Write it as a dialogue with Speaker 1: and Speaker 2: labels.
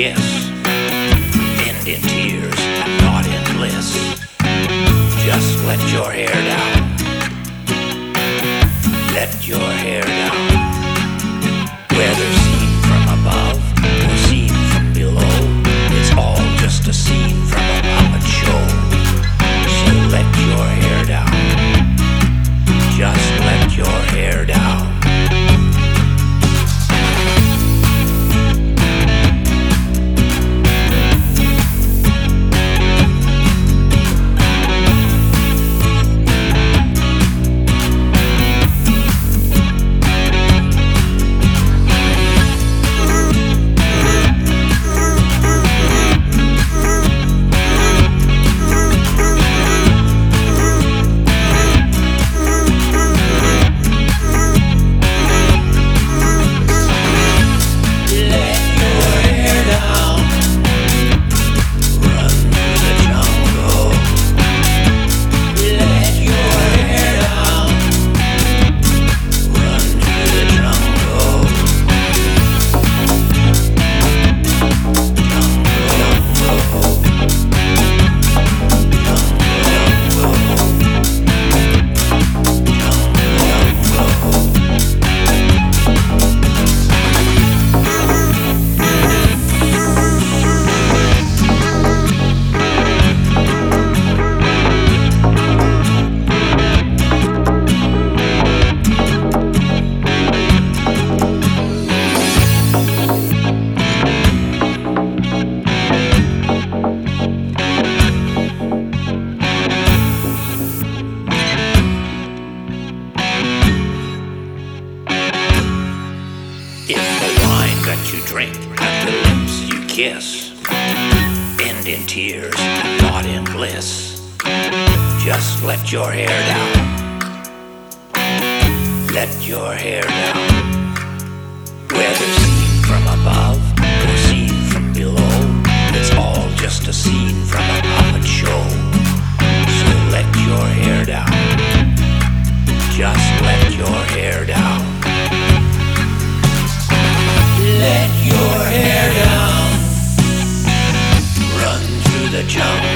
Speaker 1: kiss. End in tears not in bliss. Just let your hair down. Let your hair down. Whether seen from above or seen from below, it's all just a scene from a puppet show. So let your hair down. Just let your hair down. That you drink the lips you kiss end in tears not in bliss, just let your hair down. Let your hair down. Whether seen from above or seen from below, it's all just a scene from a puppet show. So let your hair down. Just let your hair down. Jungle.